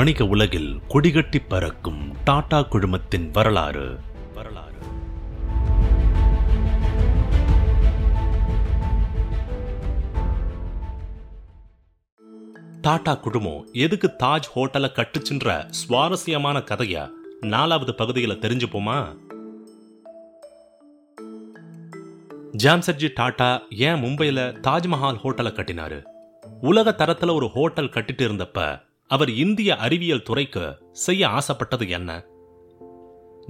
வணிக உலகில் கொடிகட்டி பறக்கும் டாடா குழுமத்தின் வரலாறு. வரலாறு டாடா குழுமம் எதுக்கு தாஜ் ஹோட்டலை கட்டுச்சுன்ற சுவாரஸ்யமான கதைய நாலாவது பகுதியில் தெரிஞ்சுப்போமா? ஜாம்சர்ஜி டாடா ஏன் மும்பையில் தாஜ்மஹால் ஹோட்டலை கட்டினாரு? உலக தரத்தில் ஒரு ஹோட்டல் கட்டிட்டு இருந்தப்ப அவர் இந்திய அறிவியல் துறைக்கு செய்ய ஆசைப்பட்டது என்ன?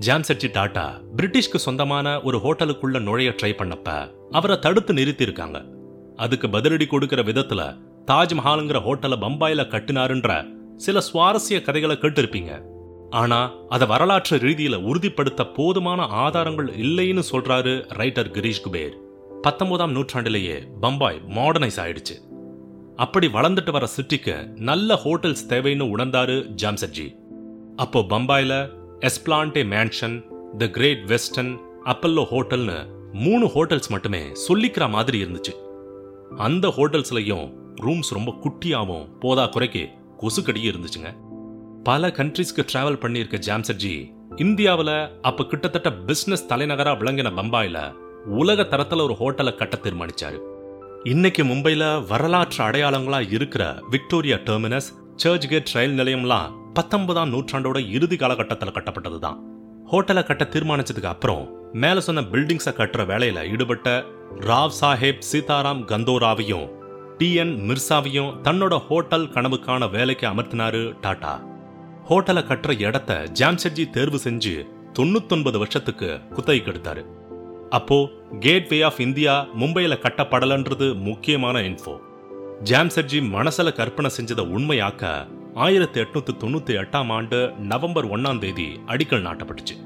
ஜான்செட்ஜி டாட்டா பிரிட்டிஷ்க்கு சொந்தமான ஒரு ஹோட்டலுக்குள்ள நுழைய ட்ரை பண்ணப்ப அவரை தடுத்து நிறுத்தியிருக்காங்க. அதுக்கு பதிலடி கொடுக்கிற விதத்துல தாஜ்மஹாலுங்கிற ஹோட்டலை பம்பாயில கட்டினாருன்ற சில சுவாரஸ்ய கதைகளை கேட்டிருப்பீங்க. ஆனா அதை வரலாற்று ரீதியில உறுதிப்படுத்த போதுமான ஆதாரங்கள் இல்லைன்னு சொல்றாரு ரைட்டர் கிரீஷ் குபேர். பத்தொன்பதாம் நூற்றாண்டிலேயே பம்பாய் மாடர்னைஸ் ஆயிடுச்சு. அப்படி வளர்ந்துட்டு வர சிட்டிக்கு நல்ல ஹோட்டல்ஸ் தேவைன்னு உணர்ந்தாரு ஜாம்சட்ஜி. அப்போ பம்பாயில Esplanade mansion the great western Apollo ஹோட்டல்னு மூணு ஹோட்டல்ஸ் மட்டுமே சொல்லிக்கிற மாதிரி இருந்துச்சு. அந்த ஹோட்டல்ஸ்லயும் ரூம்ஸ் ரொம்ப குட்டியாவும் போதா குறைக்கு கொசுக்கடியும் இருந்துச்சுங்க. பல கண்ட்ரீஸ்க்கு டிராவல் பண்ணியிருக்க ஜாம்சட்ஜி இந்தியாவில் அப்ப கிட்டத்தட்ட பிசினஸ் தலைநகரா விளங்கின பம்பாயில் உலக தரத்துல ஒரு ஹோட்டலை கட்ட தீர்மானிச்சாரு. இன்னைக்கு மும்பையில் வரலாற்று அடையாளங்களா இருக்கிற விக்டோரியா டெர்மினஸ் சர்ச் கேட் ரயில் நிலையம்லாம் பத்தொன்பதாம் நூற்றாண்டோட இறுதி காலகட்டத்தில் கட்டப்பட்டதுதான். ஹோட்டலை கட்ட தீர்மானிச்சதுக்கு அப்புறம் மேல சொன்ன பில்டிங்ஸை கட்டுற வேலையில ஈடுபட்ட ராவ் சாஹேப் சீதாராம் கந்தோராவையும் டி என் மிர்சாவையும் தன்னோட ஹோட்டல் கனவுக்கான வேலைக்கு அமர்த்தினாரு டாடா. ஹோட்டலை கட்டுற இடத்த ஜாம்செட்ஜி தேர்வு செஞ்சு தொண்ணூத்தொன்பது வருஷத்துக்கு குத்தகைக்கு எடுத்தாரு. அப்போ கேட்வே ஆஃப் இந்தியா மும்பையில கட்டப்படலன்றது முக்கியமான இன்ஃபோ ஜாம்செட்ஜி மனசுல கற்பனை செஞ்சதை உண்மையாக்க ஆயிரத்தி எட்நூத்தி தொண்ணூத்தி எட்டாம் ஆண்டு நவம்பர் ஒன்னாம் தேதி அடிக்கல் நாட்டப்பட்டுச்சு.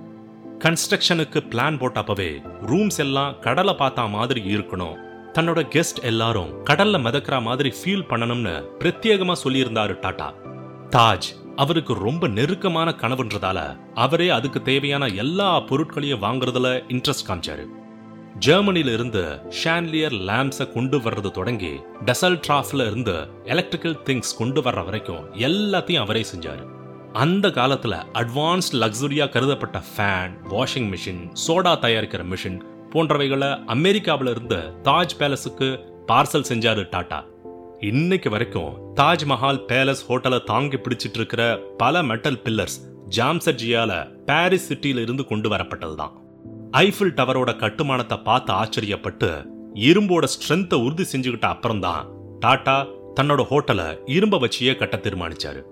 கன்ஸ்ட்ரக்ஷனுக்கு பிளான் போட்டப்பவே ரூம்ஸ் எல்லாம் கடலை பார்த்தா மாதிரி இருக்கணும். தன்னோட கெஸ்ட் எல்லாரும் கடல்ல மிதக்கிற மாதிரி ஃபீல் பண்ணணும்னு பிரத்யேகமா சொல்லியிருந்தாரு டாடா. தாஜ் அவருக்கு ரொம்ப நெருக்கமான கனவுன்றதால அவரே அதுக்கு தேவையான எல்லா பொருட்களையும் வாங்குறதுல இன்ட்ரெஸ்ட் காமிச்சாரு. ஜெர்மனில இருந்து ஷான்லியர் லேம்ஸை கொண்டு வர்றது தொடங்கி டெசல் ட்ராஃப்ல இருந்து எலக்ட்ரிக்கல் திங்ஸ் கொண்டு வர்ற வரைக்கும் எல்லாத்தையும் அவரே செஞ்சாரு. அந்த காலத்துல அட்வான்ஸ்ட் லக்ஸுரியா கருதப்பட்ட ஃபேன் வாஷிங் மிஷின் சோடா தயாரிக்கிற மிஷின் போன்றவைகளை அமெரிக்காவில இருந்து தாஜ் பேலஸுக்கு பார்சல் செஞ்சாரு டாடா இன்னைக்கு வரைக்கும் தாஜ்மஹால் பேலஸ் ஹோட்டலை தாங்கி பிடிச்சிட்டு இருக்கிற பல மெட்டல் பில்லர்ஸ் ஜாம்சர்ஜியால பாரிஸ் சிட்டியில இருந்து கொண்டு வரப்பட்டதுதான். ஐஃபில் டவரோட கட்டுமானத்தை பார்த்து ஆச்சரியப்பட்டு இரும்போட ஸ்ட்ரென்த்தை உறுதி செஞ்சுக்கிட்ட அப்புறம்தான் டாடா தன்னோட ஹோட்டலை இரும்ப வச்சியே கட்ட தீர்மானிச்சாரு.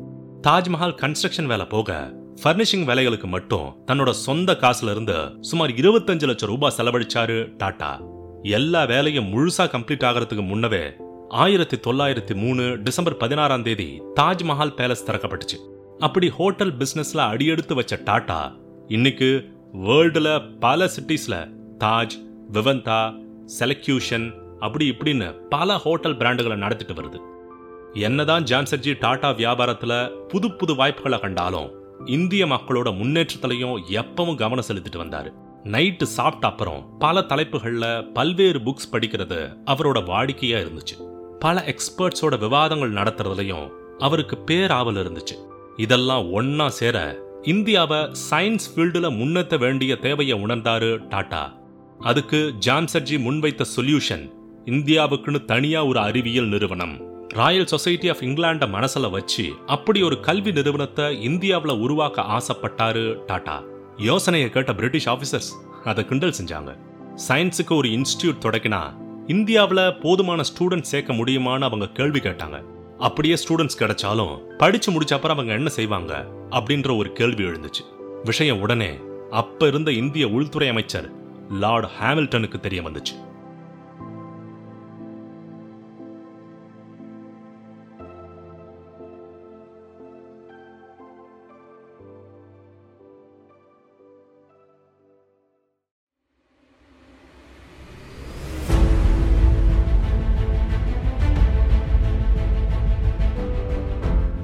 தாஜ்மஹால் கன்ஸ்ட்ரக்ஷன் வேலை போக ஃபர்னிஷிங் வேலைகளுக்கு மட்டும் தன்னோட சொந்த காசுல இருந்து சுமார் இருபத்தஞ்சு லட்சம் ரூபாய் செலவழிச்சாரு டாடா. எல்லா வேலையும் முழுசா கம்ப்ளீட் ஆகிறதுக்கு முன்னவே ஆயிரத்தி தொள்ளாயிரத்தி மூணு டிசம்பர் பதினாறாம் தேதி தாஜ்மஹால் பேலஸ் திறக்கப்பட்டுச்சு. அப்படி ஹோட்டல் பிசினஸ்ல அடியெடுத்து வச்ச டாடா இன்னைக்கு வேர்ல்டுல பல சிட்டிஸ்ல தாஜ் விவந்தா செலக்யூஷன் அப்படி இப்படின்னு பல ஹோட்டல் பிராண்டுகளை நடத்திட்டு வருது. என்னதான் ஜான்சர்ஜி டாடா வியாபாரத்துல புது புது வாய்ப்புகளை கண்டாலும் இந்திய மக்களோட முன்னேற்றத்திலையும் எப்பவும் கவனம் செலுத்திட்டு வந்தாரு. நைட்டு சாப்பிட்ட அப்புறம் பல தலைப்புகள்ல பல்வேறு புக்ஸ் படிக்கிறது அவரோட வாடிக்கையா இருந்துச்சு. பல எக்ஸ்பர்ட்ஸோட விவாதங்கள் நடத்துறதுலயும் அவருக்கு பேராவல் இருந்துச்சு. இதெல்லாம் ஒன்னா சேர இந்தியாவை சயின்ஸ் ஃபீல்டுல முன்னேற்ற வேண்டிய தேவையை உணர்ந்தாரு டாடா அதுக்கு ஜான்சர்ஜி முன்வைத்த சொல்யூஷன் இந்தியாவுக்குன்னு தனியா ஒரு அறிவியல் நிறுவனம். ராயல் சொசைட்டி ஆஃப் இங்கிலாண்ட மனசுல வச்சு அப்படி ஒரு கல்வி நிறுவனத்தை இந்தியாவில் உருவாக்க ஆசைப்பட்டாரு டாடா யோசனையை கேட்ட பிரிட்டிஷ் ஆபீசர்ஸ் அதை கிண்டல் செஞ்சாங்க. சயின்ஸுக்கு ஒரு இன்ஸ்டியூட் தொடக்கினா இந்தியாவில் போதுமான ஸ்டூடெண்ட் சேர்க்க முடியுமான்னு அவங்க கேள்வி கேட்டாங்க. அப்படியே ஸ்டூடெண்ட்ஸ் கிடைச்சாலும் படிச்சு முடிச்ச அப்புறம் அவங்க என்ன செய்வாங்க? அப்படின்ற ஒரு கேள்வி எழுந்துச்சு. விஷயம் உடனே அப்ப இருந்த இந்திய உள்துறை அமைச்சர் லார்ட் ஹாமில்டனுக்கு தெரிய வந்துச்சு.